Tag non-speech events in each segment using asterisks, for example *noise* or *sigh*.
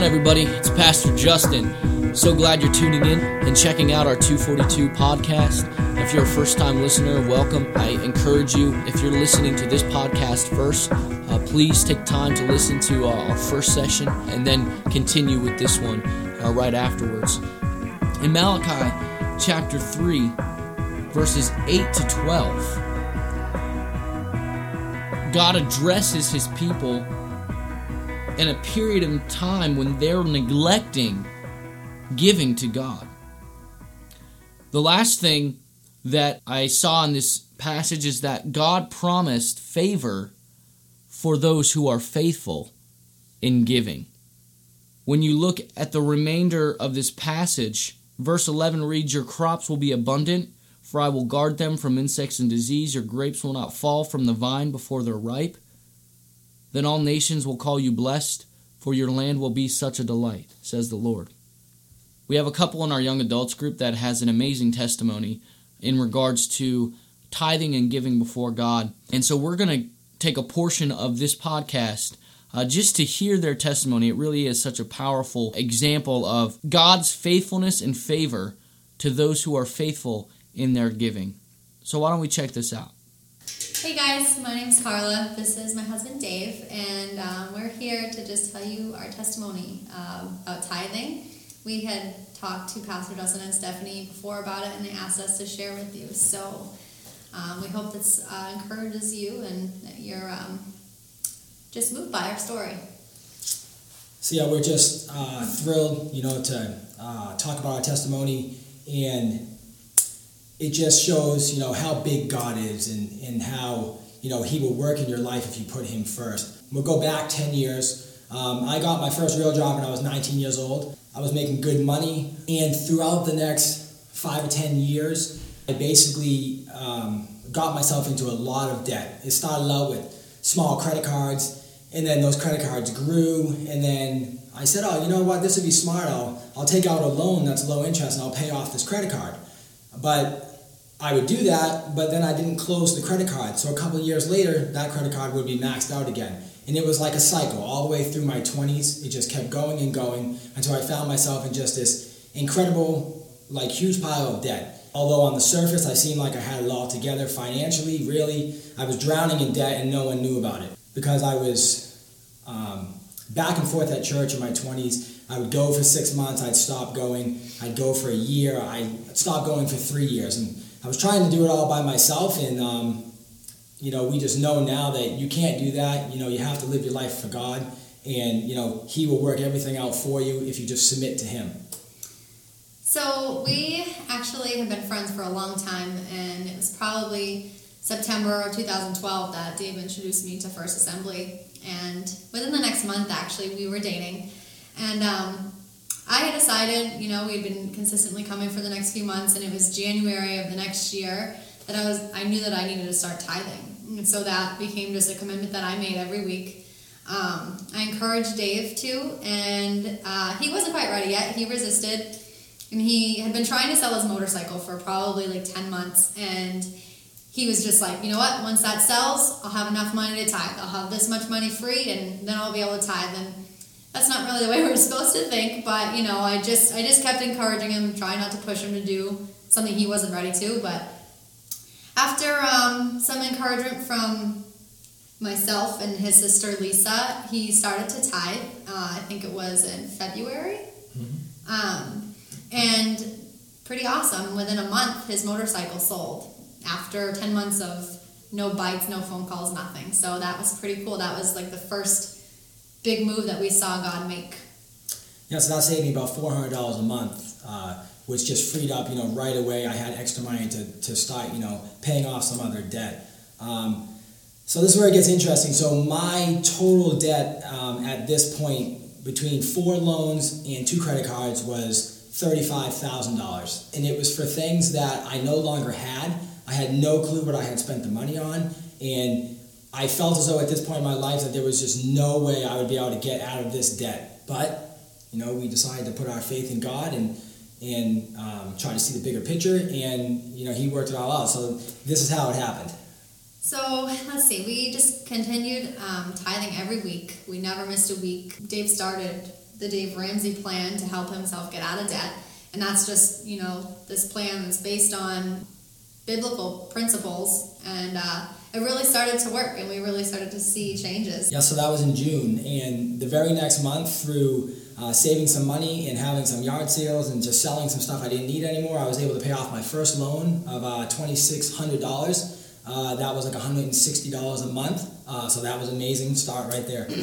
on, everybody? It's Pastor Justin. So glad you're tuning in and checking out our 242 podcast. If you're a first time listener, welcome. I encourage you, if you're listening to this podcast first, uh, please take time to listen to uh, our first session and then continue with this one uh, right afterwards. In Malachi chapter 3, verses 8 to 12, God addresses his people in a period of time when they're neglecting giving to God. The last thing that I saw in this passage is that God promised favor for those who are faithful in giving. When you look at the remainder of this passage, verse 11 reads, Your crops will be abundant, for I will guard them from insects and disease. Your grapes will not fall from the vine before they're ripe. Then all nations will call you blessed, for your land will be such a delight, says the Lord. We have a couple in our young adults group that has an amazing testimony in regards to tithing and giving before God. And so we're going to take a portion of this podcast uh, just to hear their testimony. It really is such a powerful example of God's faithfulness and favor to those who are faithful in their giving. So why don't we check this out? Hey guys, my name is Carla. This is my husband Dave, and um, we're here to just tell you our testimony uh, about tithing. We had talked to Pastor Justin and Stephanie before about it, and they asked us to share with you. So um, we hope this uh, encourages you and that you're um, just moved by our story. So yeah, we're just uh, thrilled, you know, to uh, talk about our testimony and it just shows, you know, how big God is and, and how, you know, He will work in your life if you put Him first. We'll go back 10 years. Um, I got my first real job when I was 19 years old. I was making good money, and throughout the next five or 10 years, I basically um, got myself into a lot of debt. It started out with small credit cards, and then those credit cards grew, and then I said, oh, you know what, this would be smart. I'll, I'll take out a loan that's low interest and I'll pay off this credit card. But I would do that, but then I didn't close the credit card. So a couple years later, that credit card would be maxed out again. And it was like a cycle all the way through my 20s. It just kept going and going until I found myself in just this incredible, like huge pile of debt. Although on the surface I seemed like I had it all together financially, really, I was drowning in debt and no one knew about it because I was um, back and forth at church in my 20s. I would go for six months, I'd stop going. I'd go for a year, I'd stop going for three years. And I was trying to do it all by myself, and um, you know, we just know now that you can't do that. You know, you have to live your life for God, and you know, He will work everything out for you if you just submit to Him. So we actually have been friends for a long time, and it was probably September of 2012 that Dave introduced me to First Assembly, and within the next month, actually, we were dating, and um, I had decided, you know, we'd been consistently coming for the next few months, and it was January of the next year that I was. I knew that I needed to start tithing, and so that became just a commitment that I made every week. Um, I encouraged Dave to, and uh, he wasn't quite ready yet. He resisted, and he had been trying to sell his motorcycle for probably like ten months, and he was just like, you know what? Once that sells, I'll have enough money to tithe. I'll have this much money free, and then I'll be able to tithe. And that's not really the way *laughs* we're supposed to think but you know i just i just kept encouraging him trying not to push him to do something he wasn't ready to but after um, some encouragement from myself and his sister lisa he started to tithe uh, i think it was in february mm-hmm. um, and pretty awesome within a month his motorcycle sold after 10 months of no bites no phone calls nothing so that was pretty cool that was like the first big move that we saw God make. Yeah, so that saved me about four hundred dollars a month, uh, which just freed up, you know, right away. I had extra money to, to start, you know, paying off some other debt. Um, so this is where it gets interesting. So my total debt um, at this point, between four loans and two credit cards, was thirty-five thousand dollars, and it was for things that I no longer had. I had no clue what I had spent the money on, and I felt as though at this point in my life that there was just no way I would be able to get out of this debt. But, you know, we decided to put our faith in God and and um, try to see the bigger picture, and you know, He worked it all out. So this is how it happened. So let's see. We just continued um, tithing every week. We never missed a week. Dave started the Dave Ramsey plan to help himself get out of debt. And that's just, you know, this plan that's based on biblical principles. And uh, it really started to work, and we really started to see changes. Yeah, so that was in June. And the very next month, through uh, saving some money and having some yard sales and just selling some stuff I didn't need anymore, I was able to pay off my first loan of uh, $2,600. Uh, that was like $160 a month. Uh, so that was amazing start right there. *clears throat*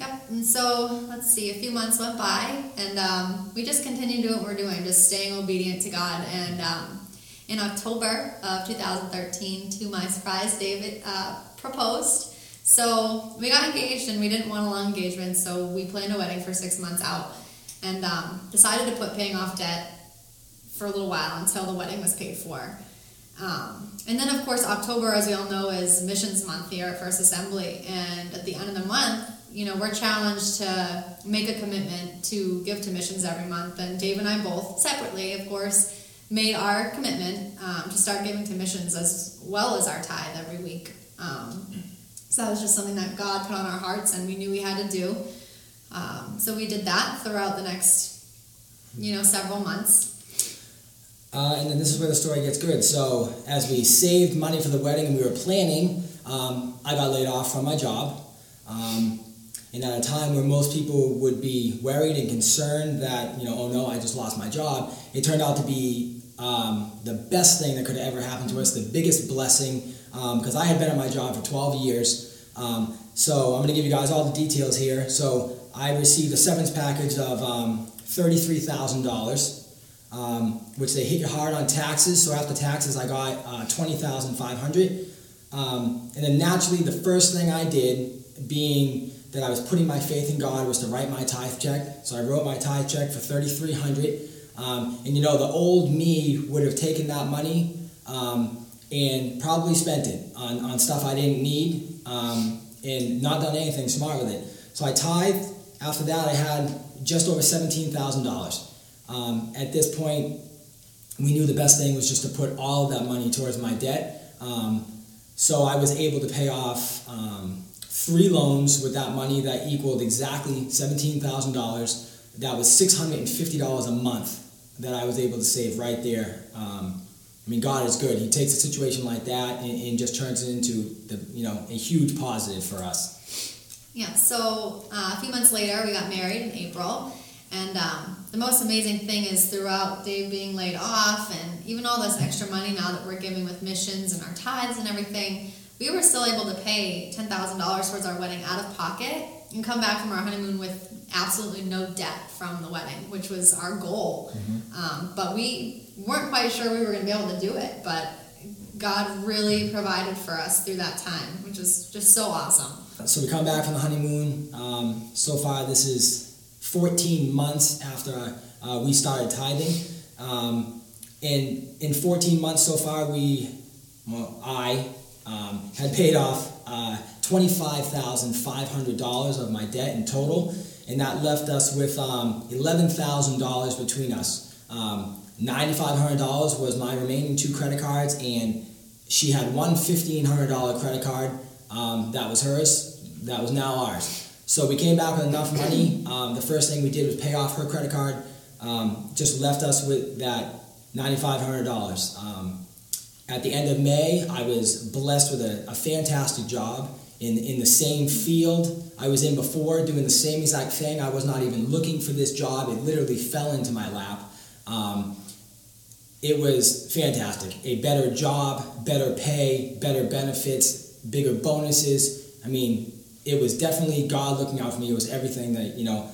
Yep. And so let's see, a few months went by, and um, we just continued doing what we're doing, just staying obedient to God. And um, in October of 2013, to my surprise, David uh, proposed. So we got engaged, and we didn't want a long engagement, so we planned a wedding for six months out, and um, decided to put paying off debt for a little while until the wedding was paid for. Um, and then, of course, October, as we all know, is Missions Month here at First Assembly. And at the end of the month, you know, we're challenged to make a commitment to give to missions every month. And Dave and I both, separately, of course, made our commitment um, to start giving to missions as well as our tithe every week. Um, so that was just something that God put on our hearts and we knew we had to do. Um, so we did that throughout the next, you know, several months. Uh, and then this is where the story gets good. So, as we saved money for the wedding and we were planning, um, I got laid off from my job. And at a time where most people would be worried and concerned that, you know, oh no, I just lost my job, it turned out to be um, the best thing that could ever happened to us, the biggest blessing, because um, I had been at my job for 12 years. Um, so I'm going to give you guys all the details here. So I received a severance package of um, $33,000, um, which they hit you hard on taxes. So after taxes, I got uh, 20500 um, And then naturally, the first thing I did, being that I was putting my faith in God was to write my tithe check. So I wrote my tithe check for 3300 um, And you know, the old me would have taken that money um, and probably spent it on, on stuff I didn't need um, and not done anything smart with it. So I tithed. After that, I had just over $17,000. Um, at this point, we knew the best thing was just to put all of that money towards my debt. Um, so I was able to pay off um, three loans with that money that equaled exactly $17,000. That was $650 a month that I was able to save right there. Um, I mean, God is good. He takes a situation like that and, and, just turns it into the, you know, a huge positive for us. Yeah. So uh, a few months later, we got married in April, and um, the most amazing thing is throughout Dave being laid off, and even all this extra money now that we're giving with missions and our tithes and everything, we were still able to pay $10,000 towards our wedding out of pocket and come back from our honeymoon with absolutely no debt from the wedding, which was our goal. Mm-hmm. Um, but we weren't quite sure we were going to be able to do it. But God really provided for us through that time, which is just so awesome. So we come back from the honeymoon. Um, so far, this is 14 months after uh, we started tithing. Um, and in 14 months so far, we, well, I um, had paid off uh, $25,500 of my debt in total, and that left us with um, $11,000 between us. Um, $9,500 was my remaining two credit cards, and she had one $1,500 credit card um, that was hers, that was now ours. So we came back with enough money. Um, the first thing we did was pay off her credit card, um, just left us with that $9,500. Um, at the end of May, I was blessed with a, a, fantastic job in, in the same field I was in before, doing the same exact thing. I was not even looking for this job, it literally fell into my lap. Um, it was fantastic. A better job, better pay, better benefits, bigger bonuses. I mean, it was definitely God looking out for me. It was everything that, you know,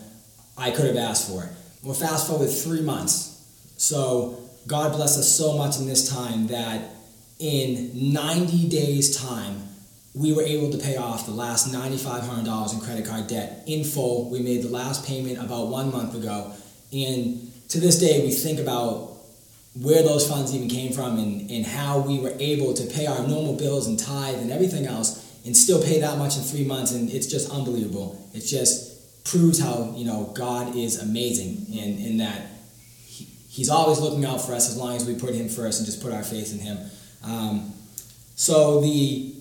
I could have asked for. Well, fast forward three months. So God bless us so much in this time that in 90 days' time, we were able to pay off the last $9,500 in credit card debt in full. We made the last payment about one month ago. And to this day, we think about where those funds even came from and, and how we were able to pay our normal bills and tithe and everything else and still pay that much in three months. And it's just unbelievable. It just proves how, you know, God is amazing in, in that he, He's always looking out for us as long as we put Him first and just put our faith in Him. Um, so the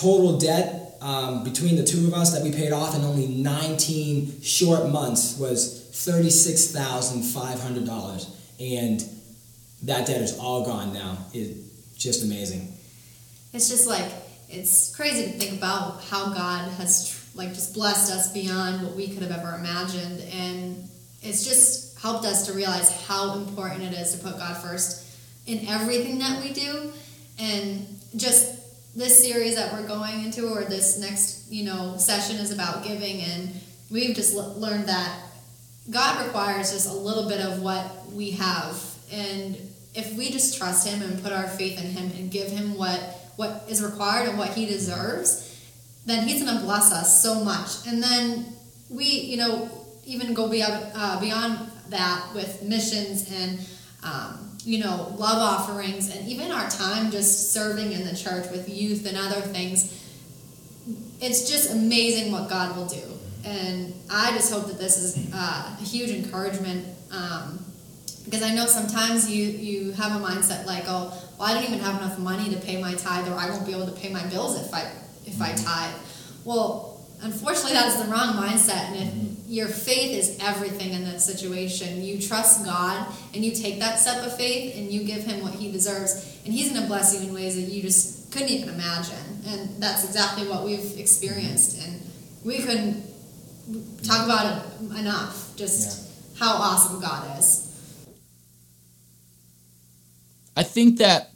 total debt um, between the two of us that we paid off in only 19 short months was $36,500. And that debt is all gone now. It's just amazing. It's just like, it's crazy to think about how God has like just blessed us beyond what we could have ever imagined. And it's just helped us to realize how important it is to put God first in everything that we do. And just this series that we're going into or this next you know session is about giving and we've just l- learned that god requires just a little bit of what we have. And if we just trust him and put our faith in him and give him what what is required and what he deserves then he's going to bless us so much. And then we you know even go beyond, uh, beyond that with missions and um, you know, love offerings, and even our time just serving in the church with youth and other things. It's just amazing what God will do. And I just hope that this is uh, a huge encouragement um, because I know sometimes you, you have a mindset like, oh, well, I don't even have enough money to pay my tithe, or I won't be able to pay my bills if I if I tithe. Well, unfortunately, that's the wrong mindset, and if your faith is everything in that situation. You trust God and you take that step of faith and you give Him what He deserves, and He's going to bless you in ways that you just couldn't even imagine. And that's exactly what we've experienced. And we couldn't talk about it enough, just yeah. how awesome God is. I think that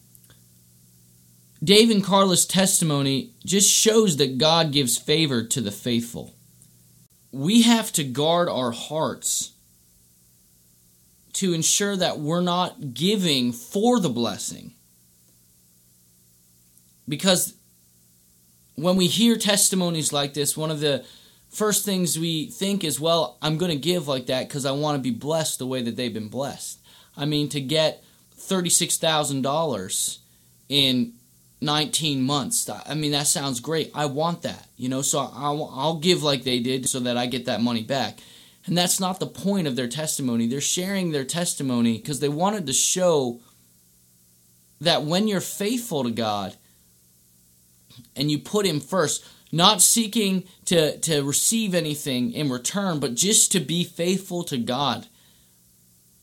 Dave and Carla's testimony just shows that God gives favor to the faithful we have to guard our hearts to ensure that we're not giving for the blessing. Because when we hear testimonies like this, one of the first things we think is, well, I'm going to give like that because I want to be blessed the way that they've been blessed. I mean, to get $36,000 in 19 months. I mean, that sounds great. I want that, you know, so I'll, I'll give like they did so that I get that money back. And that's not the point of their testimony. They're sharing their testimony because they wanted to show that when you're faithful to God and you put Him first, not seeking to, to receive anything in return, but just to be faithful to God,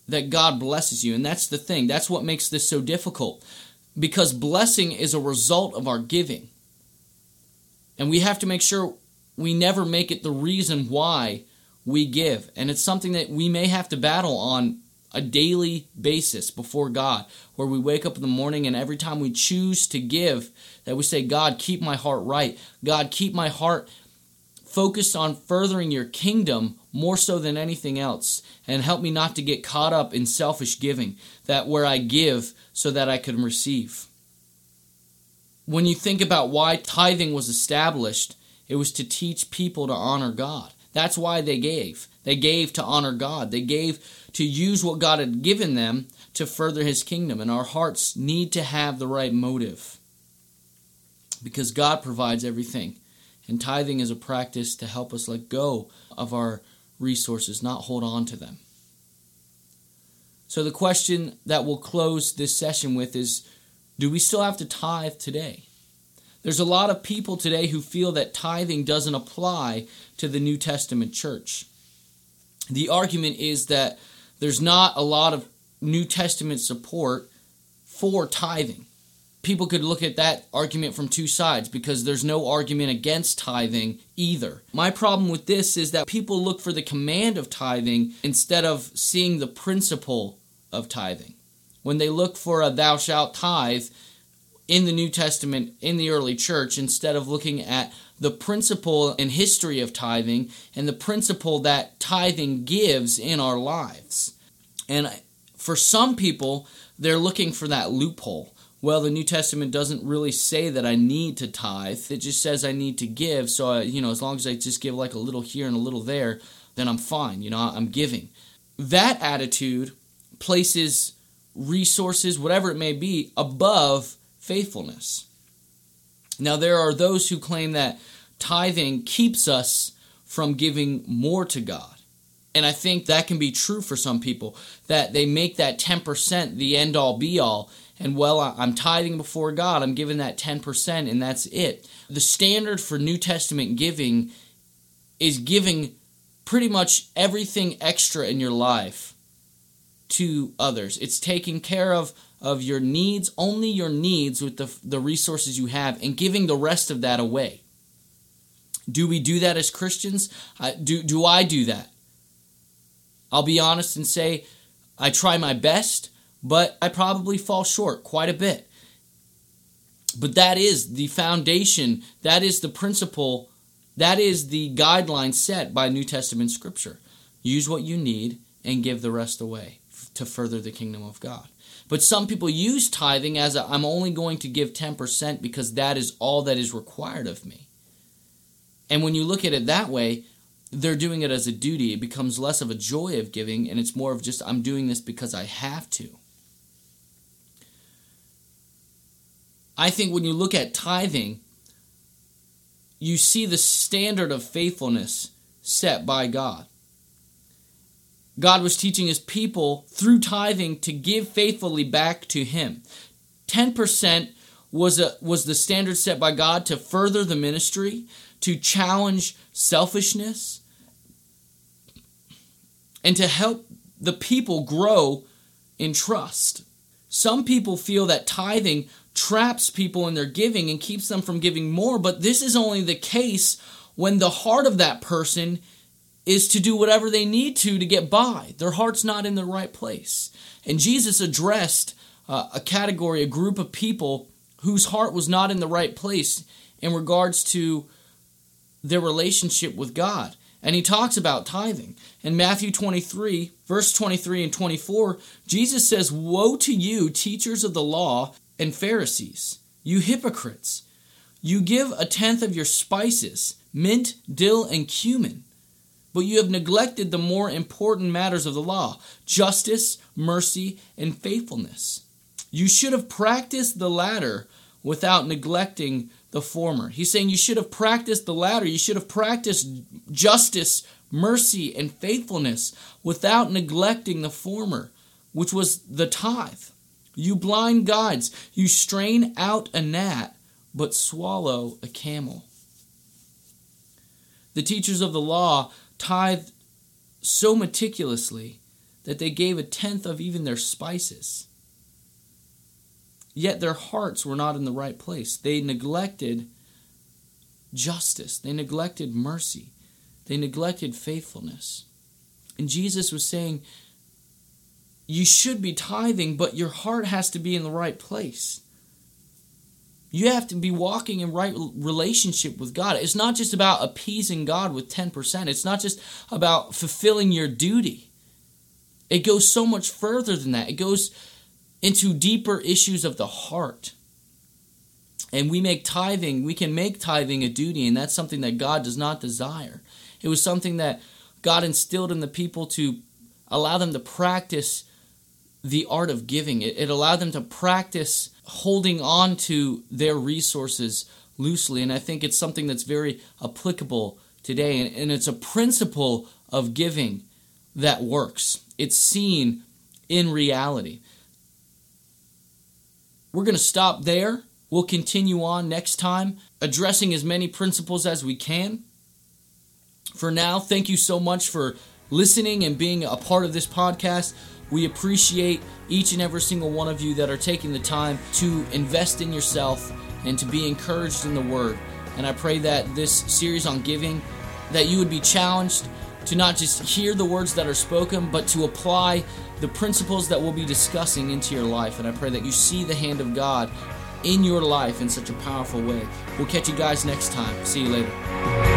that God blesses you. And that's the thing. That's what makes this so difficult because blessing is a result of our giving. And we have to make sure we never make it the reason why we give. And it's something that we may have to battle on a daily basis before God, where we wake up in the morning and every time we choose to give, that we say, God, keep my heart right. God, keep my heart focused on furthering your kingdom more so than anything else. And help me not to get caught up in selfish giving, that where I give so that I can receive. When you think about why tithing was established, it was to teach people to honor God. That's why they gave. They gave to honor God. They gave to use what God had given them to further his kingdom. And our hearts need to have the right motive because God provides everything. And tithing is a practice to help us let go of our resources, not hold on to them. So, the question that we'll close this session with is Do we still have to tithe today? There's a lot of people today who feel that tithing doesn't apply to the New Testament church. The argument is that there's not a lot of New Testament support for tithing people could look at that argument from two sides because there's no argument against tithing either. My problem with this is that people look for the command of tithing instead of seeing the principle of tithing. When they look for a thou shalt tithe in the New Testament in the early church, instead of looking at the principle and history of tithing and the principle that tithing gives in our lives. And for some people, they're looking for that loophole well, the New Testament doesn't really say that I need to tithe. It just says I need to give. So, I, you know, as long as I just give like a little here and a little there, then I'm fine. You know, I'm giving. That attitude places resources, whatever it may be, above faithfulness. Now, there are those who claim that tithing keeps us from giving more to God. And I think that can be true for some people, that they make that 10% the end all be all and well, I'm tithing before God, I'm giving that 10%, and that's it. The standard for New Testament giving is giving pretty much everything extra in your life to others. It's taking care of of your needs, only your needs with the the resources you have and giving the rest of that away. Do we do that as Christians? I, do do I do that? I'll be honest and say I try my best, but I probably fall short quite a bit. But that is the foundation, that is the principle, that is the guideline set by New Testament scripture. Use what you need and give the rest away to further the kingdom of God. But some people use tithing as i am only going to give 10% because that is all that is required of me. And when you look at it that way, they're doing it as a duty. It becomes less of a joy of giving and it's more of just, I'm doing this because I have to. I think when you look at tithing, you see the standard of faithfulness set by God. God was teaching his people through tithing to give faithfully back to him. 10% was a was the standard set by God to further the ministry, to challenge selfishness, and to help the people grow in trust. Some people feel that tithing traps people in their giving and keeps them from giving more, but this is only the case when the heart of that person is to do whatever they need to to get by. Their heart's not in the right place. And Jesus addressed uh, a category, a group of people whose heart was not in the right place in regards to their relationship with God. And he talks about tithing. In Matthew 23, verse 23 and 24, Jesus says, Woe to you, teachers of the law and Pharisees, you hypocrites! You give a tenth of your spices, mint, dill, and cumin but you have neglected the more important matters of the law justice, mercy, and faithfulness. You should have practiced the latter without neglecting the former. He's saying you should have practiced the latter. You should have practiced justice, mercy, and faithfulness without neglecting the former, which was the tithe. You blind guides, you strain out a gnat, but swallow a camel. The teachers of the law tithed so meticulously that they gave a tenth of even their spices. Yet their hearts were not in the right place. They neglected justice, they neglected mercy, they neglected faithfulness. And Jesus was saying, You should be tithing, but your heart has to be in the right place. You have to be walking in right relationship with God. It's not just about appeasing God with 10%. It's not just about fulfilling your duty. It goes so much further than that. It goes into deeper issues of the heart. And we make tithing, we can make tithing a duty, and that's something that God does not desire. It was something that God instilled in the people to allow them to practice the art of giving. It, it allowed them to practice holding on to their resources loosely. And I think it's something that's very applicable today. And, and it's a principle of giving that works, it's seen in reality. We're going to stop there. We'll continue on next time, addressing as many principles as we can. For now, thank you so much for listening and being a part of this podcast. We appreciate each and every single one of you that are taking the time to invest in yourself and to be encouraged in the Word. And I pray that this series on giving, that you would be challenged to not just hear the words that are spoken, but to apply the principles that we'll be discussing into your life. And I pray that you see the hand of God in your life in such a powerful way. We'll catch you guys next time. See you later.